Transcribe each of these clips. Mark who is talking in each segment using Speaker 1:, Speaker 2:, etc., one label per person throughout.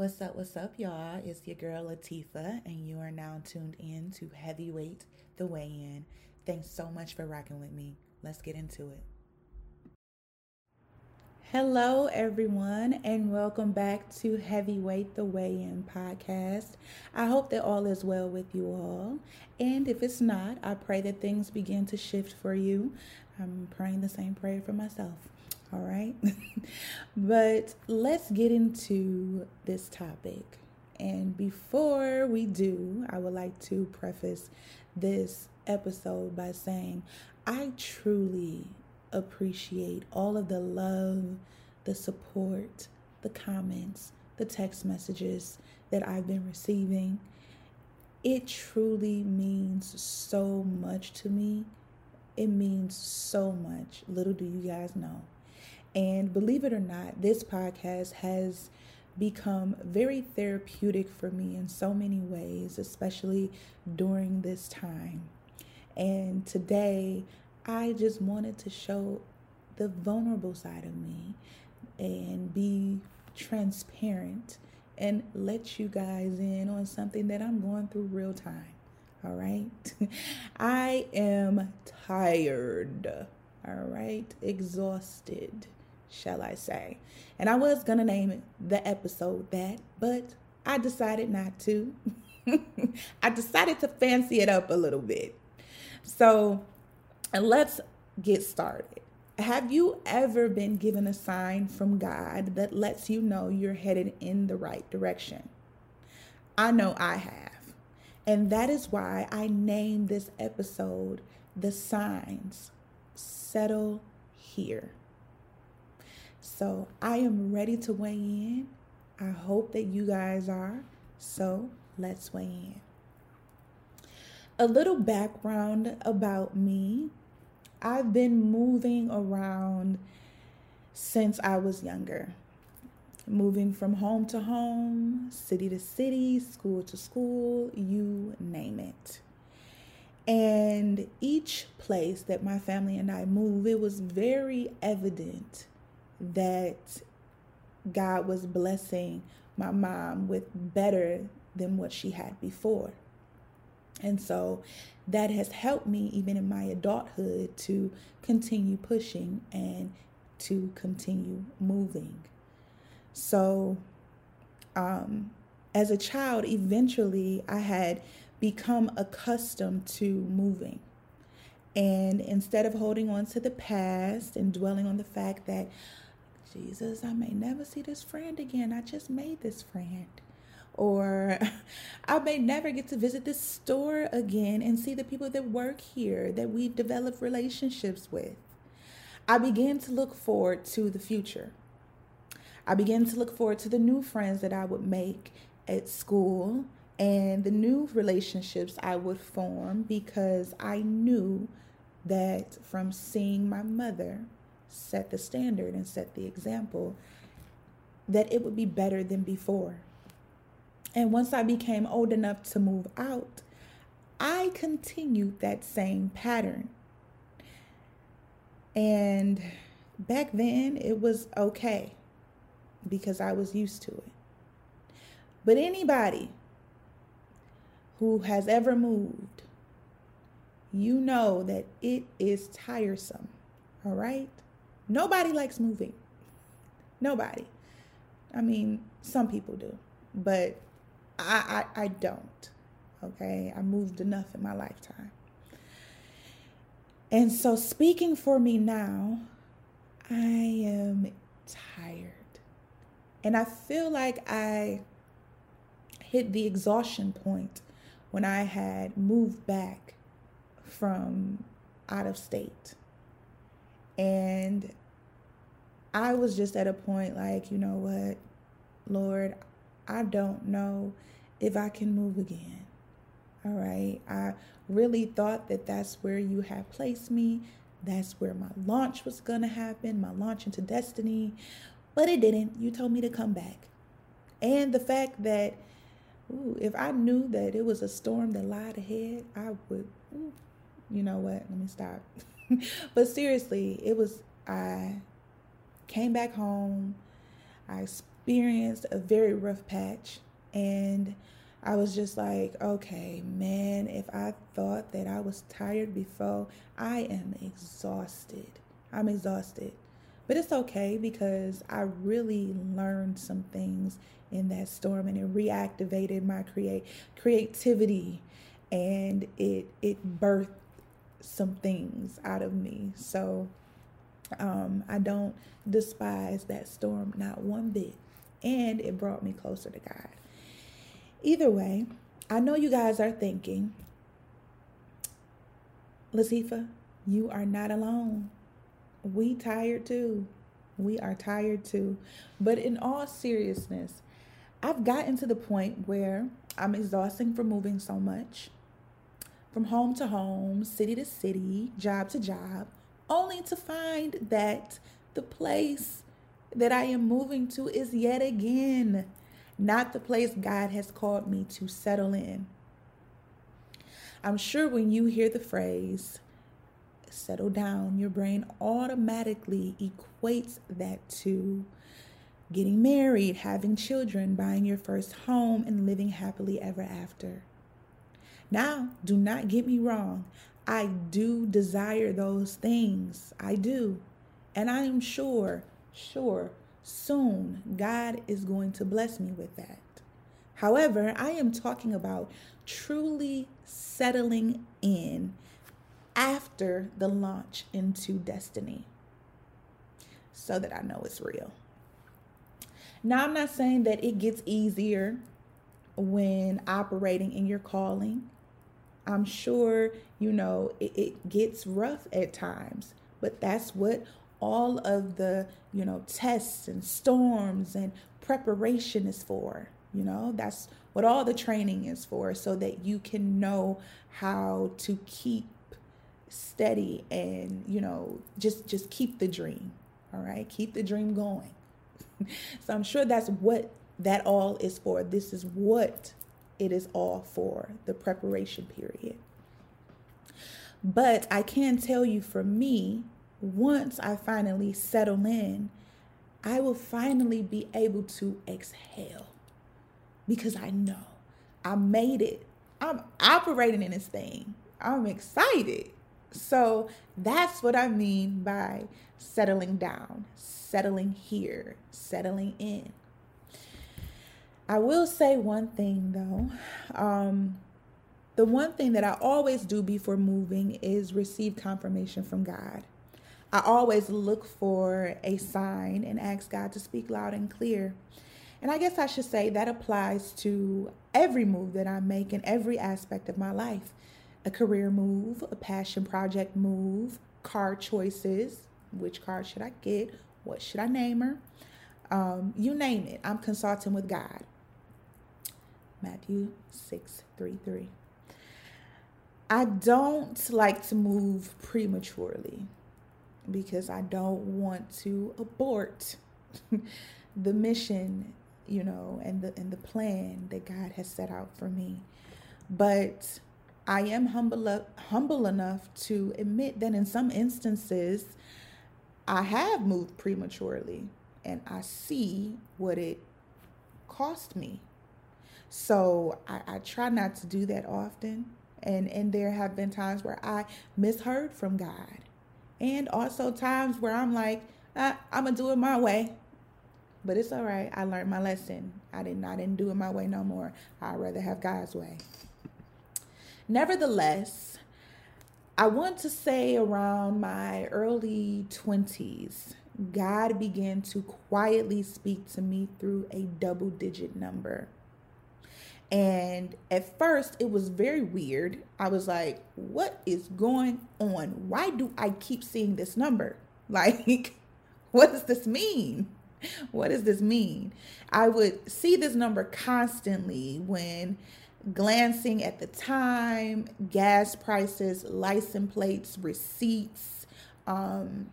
Speaker 1: What's up? What's up, y'all? It's your girl Latifah, and you are now tuned in to Heavyweight The Weigh In. Thanks so much for rocking with me. Let's get into it. Hello, everyone, and welcome back to Heavyweight The Weigh In podcast. I hope that all is well with you all. And if it's not, I pray that things begin to shift for you. I'm praying the same prayer for myself. All right. but let's get into this topic. And before we do, I would like to preface this episode by saying I truly appreciate all of the love, the support, the comments, the text messages that I've been receiving. It truly means so much to me. It means so much. Little do you guys know. And believe it or not, this podcast has become very therapeutic for me in so many ways, especially during this time. And today, I just wanted to show the vulnerable side of me and be transparent and let you guys in on something that I'm going through real time. All right. I am tired. All right. Exhausted, shall I say. And I was going to name it the episode that, but I decided not to. I decided to fancy it up a little bit. So let's get started. Have you ever been given a sign from God that lets you know you're headed in the right direction? I know I have. And that is why I named this episode The Signs Settle Here. So I am ready to weigh in. I hope that you guys are. So let's weigh in. A little background about me I've been moving around since I was younger. Moving from home to home, city to city, school to school, you name it. And each place that my family and I move, it was very evident that God was blessing my mom with better than what she had before. And so that has helped me, even in my adulthood, to continue pushing and to continue moving. So, um, as a child, eventually I had become accustomed to moving. And instead of holding on to the past and dwelling on the fact that, Jesus, I may never see this friend again, I just made this friend or I may never get to visit this store again and see the people that work here that we've developed relationships with. I began to look forward to the future. I began to look forward to the new friends that I would make at school and the new relationships I would form because I knew that from seeing my mother set the standard and set the example, that it would be better than before. And once I became old enough to move out, I continued that same pattern. And back then, it was okay because I was used to it. But anybody who has ever moved, you know that it is tiresome. All right? Nobody likes moving. Nobody. I mean, some people do, but I, I, I don't. Okay. I moved enough in my lifetime. And so, speaking for me now, I am tired. And I feel like I hit the exhaustion point when I had moved back from out of state. And I was just at a point like, you know what, Lord, I don't know if I can move again. All right. I really thought that that's where you had placed me. That's where my launch was going to happen, my launch into destiny. But it didn't. You told me to come back. And the fact that, ooh, if I knew that it was a storm that lied ahead, I would, ooh, you know what? Let me stop. but seriously, it was, I came back home. I experienced a very rough patch and I was just like, okay, man, if I thought that I was tired before, I am exhausted. I'm exhausted. But it's okay because I really learned some things in that storm and it reactivated my create creativity and it it birthed some things out of me. So um, I don't despise that storm not one bit. And it brought me closer to God. Either way, I know you guys are thinking, Latifah, you are not alone. We tired too. We are tired too. But in all seriousness, I've gotten to the point where I'm exhausting from moving so much from home to home, city to city, job to job, only to find that the place that I am moving to is yet again not the place God has called me to settle in. I'm sure when you hear the phrase, settle down, your brain automatically equates that to getting married, having children, buying your first home, and living happily ever after. Now, do not get me wrong. I do desire those things. I do. And I am sure, sure soon God is going to bless me with that. However, I am talking about truly settling in after the launch into destiny so that I know it's real. Now, I'm not saying that it gets easier when operating in your calling. I'm sure, you know, it, it gets rough at times, but that's what all of the, you know, tests and storms and preparation is for. You know, that's what all the training is for so that you can know how to keep steady and, you know, just just keep the dream. All right? Keep the dream going. so I'm sure that's what that all is for. This is what it is all for, the preparation period. But I can tell you for me, once I finally settle in, I will finally be able to exhale because I know I made it. I'm operating in this thing. I'm excited. So that's what I mean by settling down, settling here, settling in. I will say one thing though. Um, the one thing that I always do before moving is receive confirmation from God. I always look for a sign and ask God to speak loud and clear. And I guess I should say that applies to every move that I make in every aspect of my life a career move, a passion project move, car choices. Which car should I get? What should I name her? Um, you name it. I'm consulting with God. Matthew 6 3 3. I don't like to move prematurely because I don't want to abort the mission, you know, and the and the plan that God has set out for me. But I am humble humble enough to admit that in some instances I have moved prematurely and I see what it cost me. So I, I try not to do that often. And and there have been times where I misheard from God and also times where I'm like, ah, I'm gonna do it my way. But it's all right. I learned my lesson. I didn't I didn't do it my way no more. I'd rather have God's way. Nevertheless, I want to say around my early 20s, God began to quietly speak to me through a double digit number. And at first, it was very weird. I was like, what is going on? Why do I keep seeing this number? Like, what does this mean? What does this mean? I would see this number constantly when glancing at the time, gas prices, license plates, receipts, um,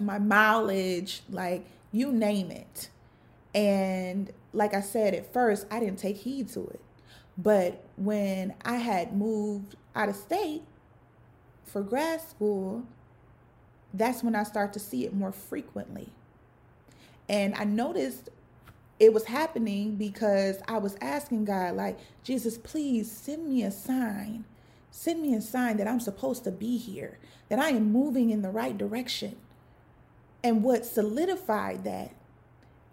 Speaker 1: my mileage, like you name it. And like I said at first, I didn't take heed to it. But when I had moved out of state for grad school, that's when I start to see it more frequently. And I noticed it was happening because I was asking God, like, Jesus, please send me a sign. Send me a sign that I'm supposed to be here, that I am moving in the right direction. And what solidified that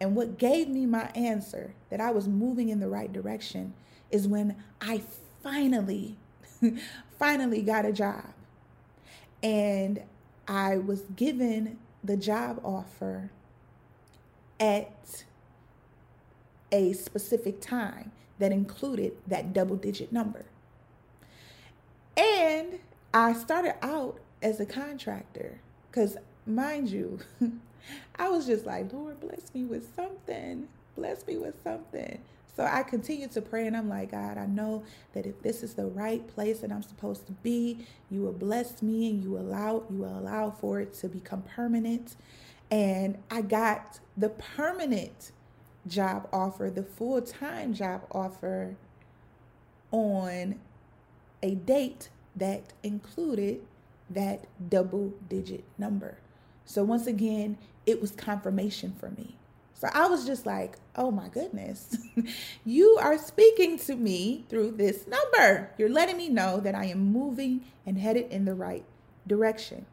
Speaker 1: and what gave me my answer that I was moving in the right direction is when I finally, finally got a job. And I was given the job offer at a specific time that included that double digit number. And I started out as a contractor because, mind you, I was just like, Lord, bless me with something. Bless me with something. So I continued to pray and I'm like, God, I know that if this is the right place that I'm supposed to be, you will bless me and you allow you will allow for it to become permanent. And I got the permanent job offer, the full-time job offer on a date that included that double digit number. So once again, it was confirmation for me. So I was just like, oh my goodness, you are speaking to me through this number. You're letting me know that I am moving and headed in the right direction.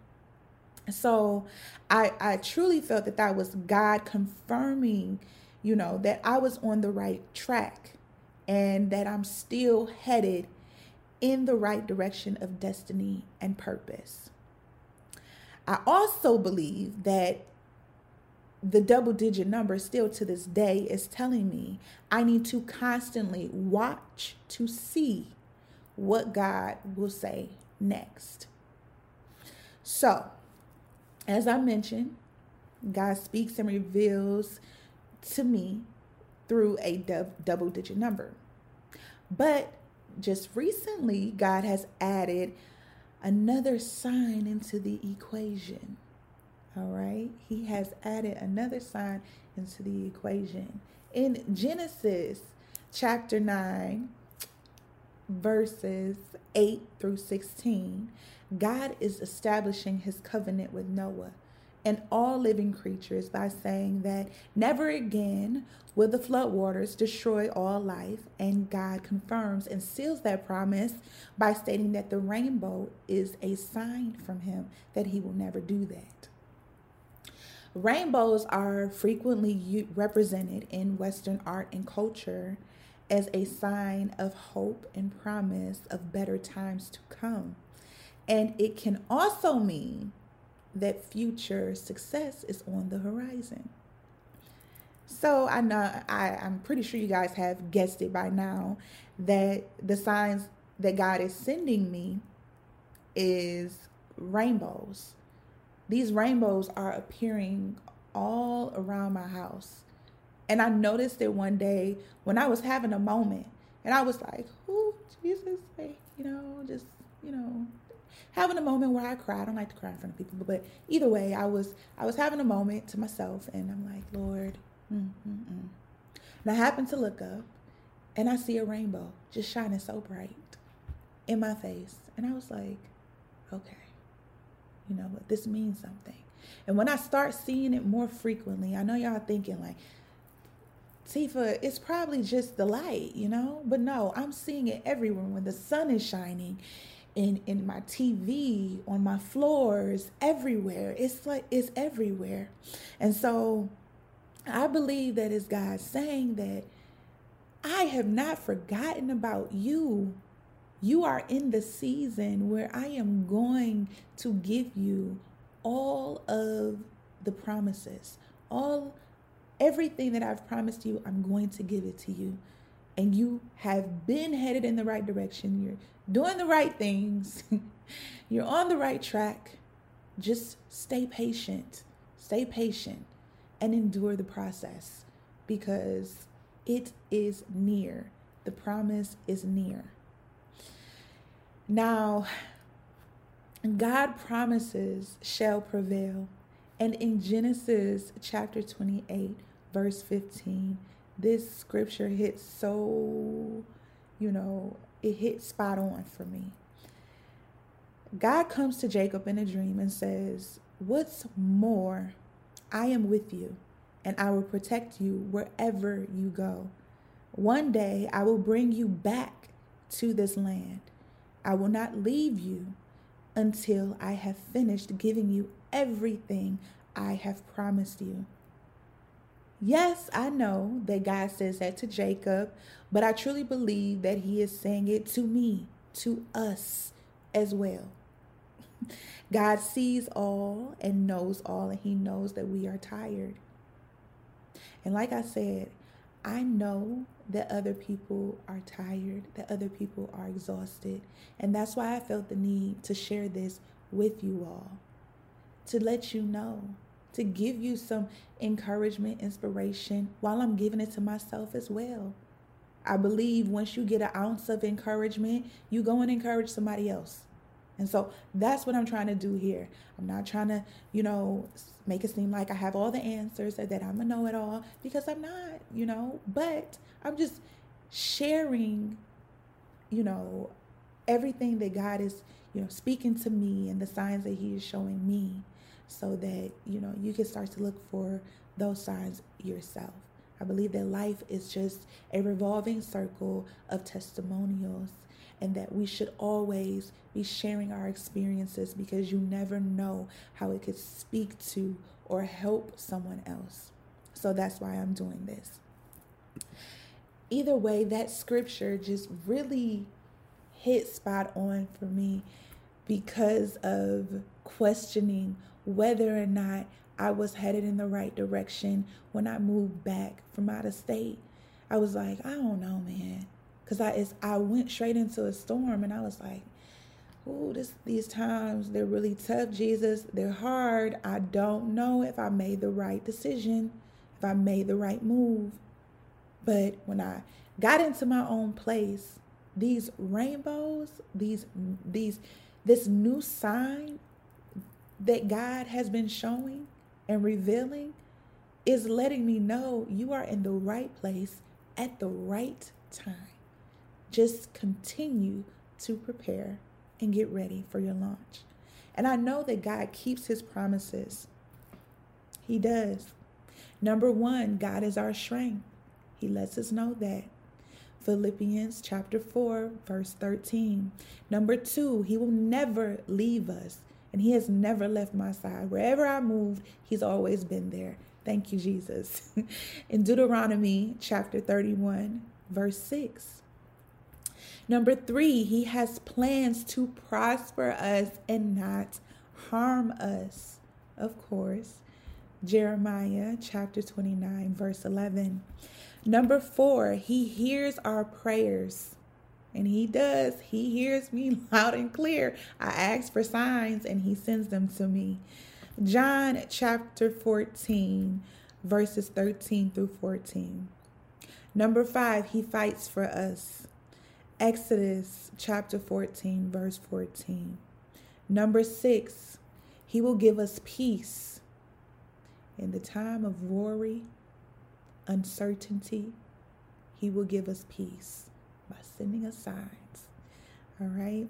Speaker 1: So I, I truly felt that that was God confirming, you know, that I was on the right track and that I'm still headed in the right direction of destiny and purpose. I also believe that the double digit number still to this day is telling me I need to constantly watch to see what God will say next. So, as I mentioned, God speaks and reveals to me through a double digit number. But just recently, God has added another sign into the equation. All right. He has added another sign into the equation. In Genesis chapter 9, verses 8 through 16, God is establishing his covenant with Noah and all living creatures by saying that never again will the floodwaters destroy all life. And God confirms and seals that promise by stating that the rainbow is a sign from him that he will never do that. Rainbows are frequently represented in Western art and culture as a sign of hope and promise of better times to come. And it can also mean that future success is on the horizon. So I know I, I'm pretty sure you guys have guessed it by now that the signs that God is sending me is rainbows. These rainbows are appearing all around my house. And I noticed it one day when I was having a moment and I was like, oh, Jesus, like, you know, just, you know, having a moment where I cry. I don't like to cry in front of people, but either way, I was I was having a moment to myself, and I'm like, Lord, mm, mm, mm. and I happened to look up, and I see a rainbow just shining so bright in my face, and I was like, okay, you know what, this means something. And when I start seeing it more frequently, I know y'all thinking like, Tifa, it's probably just the light, you know? But no, I'm seeing it everywhere when the sun is shining in in my TV, on my floors, everywhere. It's like it's everywhere. And so I believe that is God saying that I have not forgotten about you. You are in the season where I am going to give you all of the promises. All everything that I've promised you, I'm going to give it to you. And you have been headed in the right direction. You're doing the right things, you're on the right track. Just stay patient, stay patient, and endure the process because it is near. The promise is near. Now, God promises shall prevail. And in Genesis chapter 28, verse 15, this scripture hits so, you know, it hit spot on for me. God comes to Jacob in a dream and says, What's more, I am with you, and I will protect you wherever you go. One day I will bring you back to this land. I will not leave you until I have finished giving you everything I have promised you. Yes, I know that God says that to Jacob, but I truly believe that He is saying it to me, to us as well. God sees all and knows all, and He knows that we are tired. And like I said, I know that other people are tired, that other people are exhausted. And that's why I felt the need to share this with you all, to let you know, to give you some encouragement, inspiration, while I'm giving it to myself as well. I believe once you get an ounce of encouragement, you go and encourage somebody else. And so that's what I'm trying to do here. I'm not trying to, you know, make it seem like I have all the answers or that I'm a know it all because I'm not, you know, but I'm just sharing, you know, everything that God is, you know, speaking to me and the signs that He is showing me so that, you know, you can start to look for those signs yourself. I believe that life is just a revolving circle of testimonials and that we should always be sharing our experiences because you never know how it could speak to or help someone else. So that's why I'm doing this. Either way, that scripture just really hit spot on for me because of questioning whether or not I was headed in the right direction when I moved back from out of state. I was like, I don't know, man because I is I went straight into a storm and I was like, "Oh, this these times they're really tough, Jesus. They're hard. I don't know if I made the right decision, if I made the right move." But when I got into my own place, these rainbows, these these this new sign that God has been showing and revealing is letting me know you are in the right place at the right time. Just continue to prepare and get ready for your launch. And I know that God keeps his promises. He does. Number one, God is our strength. He lets us know that. Philippians chapter 4, verse 13. Number two, he will never leave us, and he has never left my side. Wherever I moved, he's always been there. Thank you, Jesus. In Deuteronomy chapter 31, verse 6. Number three, he has plans to prosper us and not harm us. Of course, Jeremiah chapter 29, verse 11. Number four, he hears our prayers. And he does. He hears me loud and clear. I ask for signs and he sends them to me. John chapter 14, verses 13 through 14. Number five, he fights for us. Exodus chapter 14, verse 14. Number six, he will give us peace in the time of worry, uncertainty. He will give us peace by sending us signs. All right.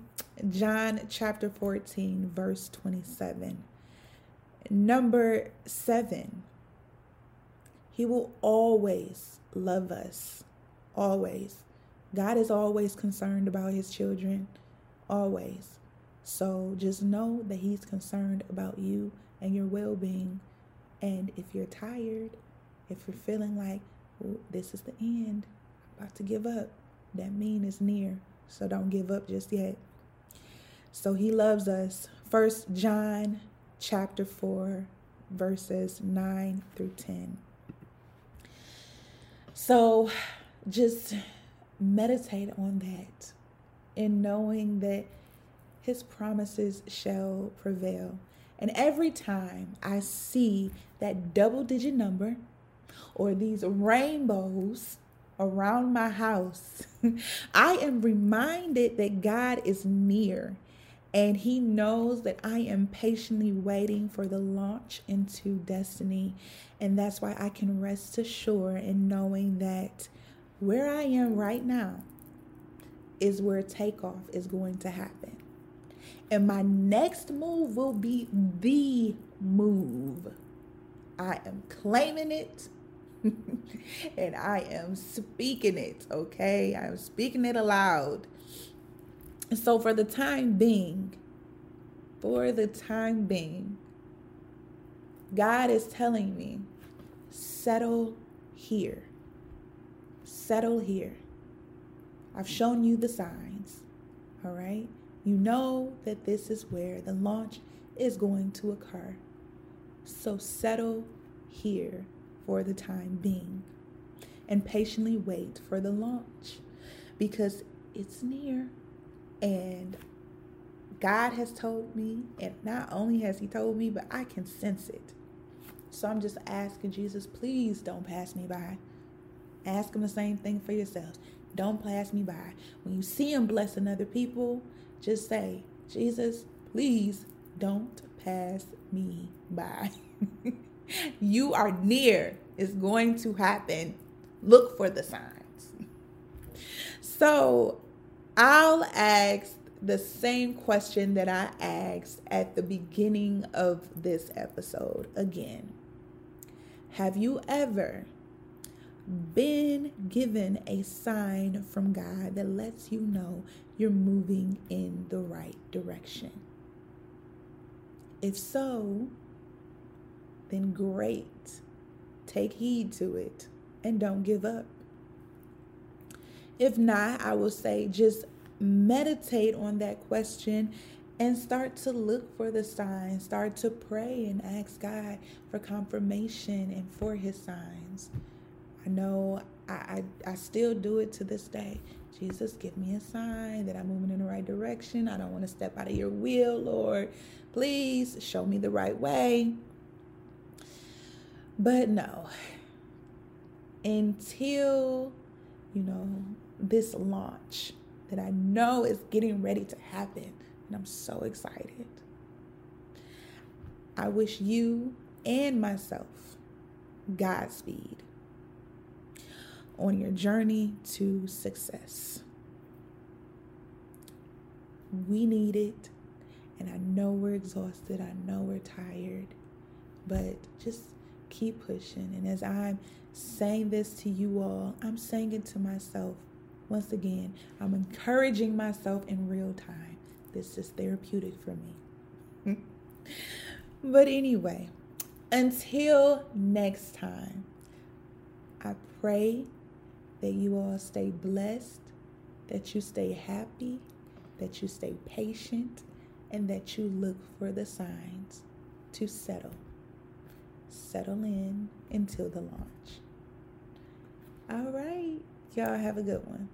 Speaker 1: John chapter 14, verse 27. Number seven, he will always love us. Always. God is always concerned about his children, always. So just know that he's concerned about you and your well being. And if you're tired, if you're feeling like, this is the end, I'm about to give up, that mean is near. So don't give up just yet. So he loves us. First John chapter 4, verses 9 through 10. So just meditate on that in knowing that his promises shall prevail. And every time I see that double digit number or these rainbows around my house, I am reminded that God is near and He knows that I am patiently waiting for the launch into destiny. And that's why I can rest assured in knowing that where I am right now is where takeoff is going to happen. And my next move will be the move. I am claiming it and I am speaking it, okay? I'm speaking it aloud. So, for the time being, for the time being, God is telling me, settle here. Settle here. I've shown you the signs, all right? You know that this is where the launch is going to occur. So settle here for the time being and patiently wait for the launch because it's near. And God has told me, and not only has He told me, but I can sense it. So I'm just asking Jesus, please don't pass me by. Ask Him the same thing for yourselves. Don't pass me by. When you see Him blessing other people, just say, Jesus, please don't pass me by. you are near. It's going to happen. Look for the signs. So I'll ask the same question that I asked at the beginning of this episode again. Have you ever been given a sign from God that lets you know you're moving in the right direction? If so, then great. Take heed to it and don't give up. If not, I will say just meditate on that question and start to look for the signs. Start to pray and ask God for confirmation and for his signs. I know I, I, I, still do it to this day. Jesus, give me a sign that I'm moving in the right direction. I don't want to step out of your will, Lord. Please show me the right way. But no, until, you know, this launch that I know is getting ready to happen, and I'm so excited. I wish you and myself Godspeed on your journey to success. We need it, and I know we're exhausted, I know we're tired, but just keep pushing. And as I'm saying this to you all, I'm saying it to myself. Once again, I'm encouraging myself in real time. This is therapeutic for me. but anyway, until next time, I pray that you all stay blessed, that you stay happy, that you stay patient, and that you look for the signs to settle settle in until the launch. All right. Y'all have a good one.